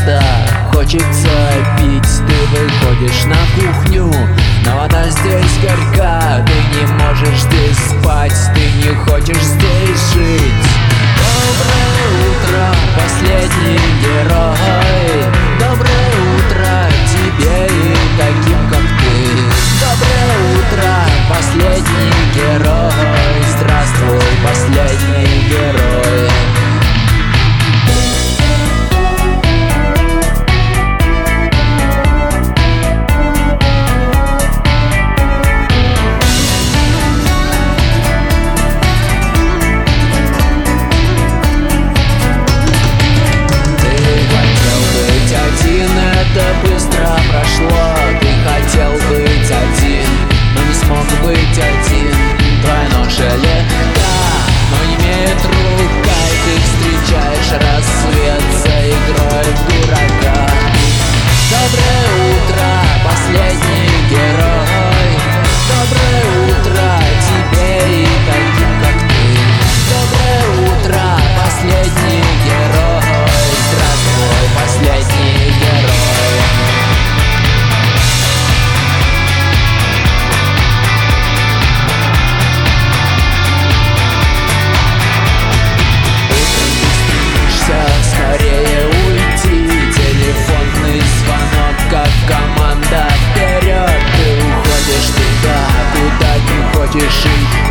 места Хочется пить, ты выходишь на кухню. Но вода здесь горька, ты не можешь здесь спать Ты не хочешь młodzieży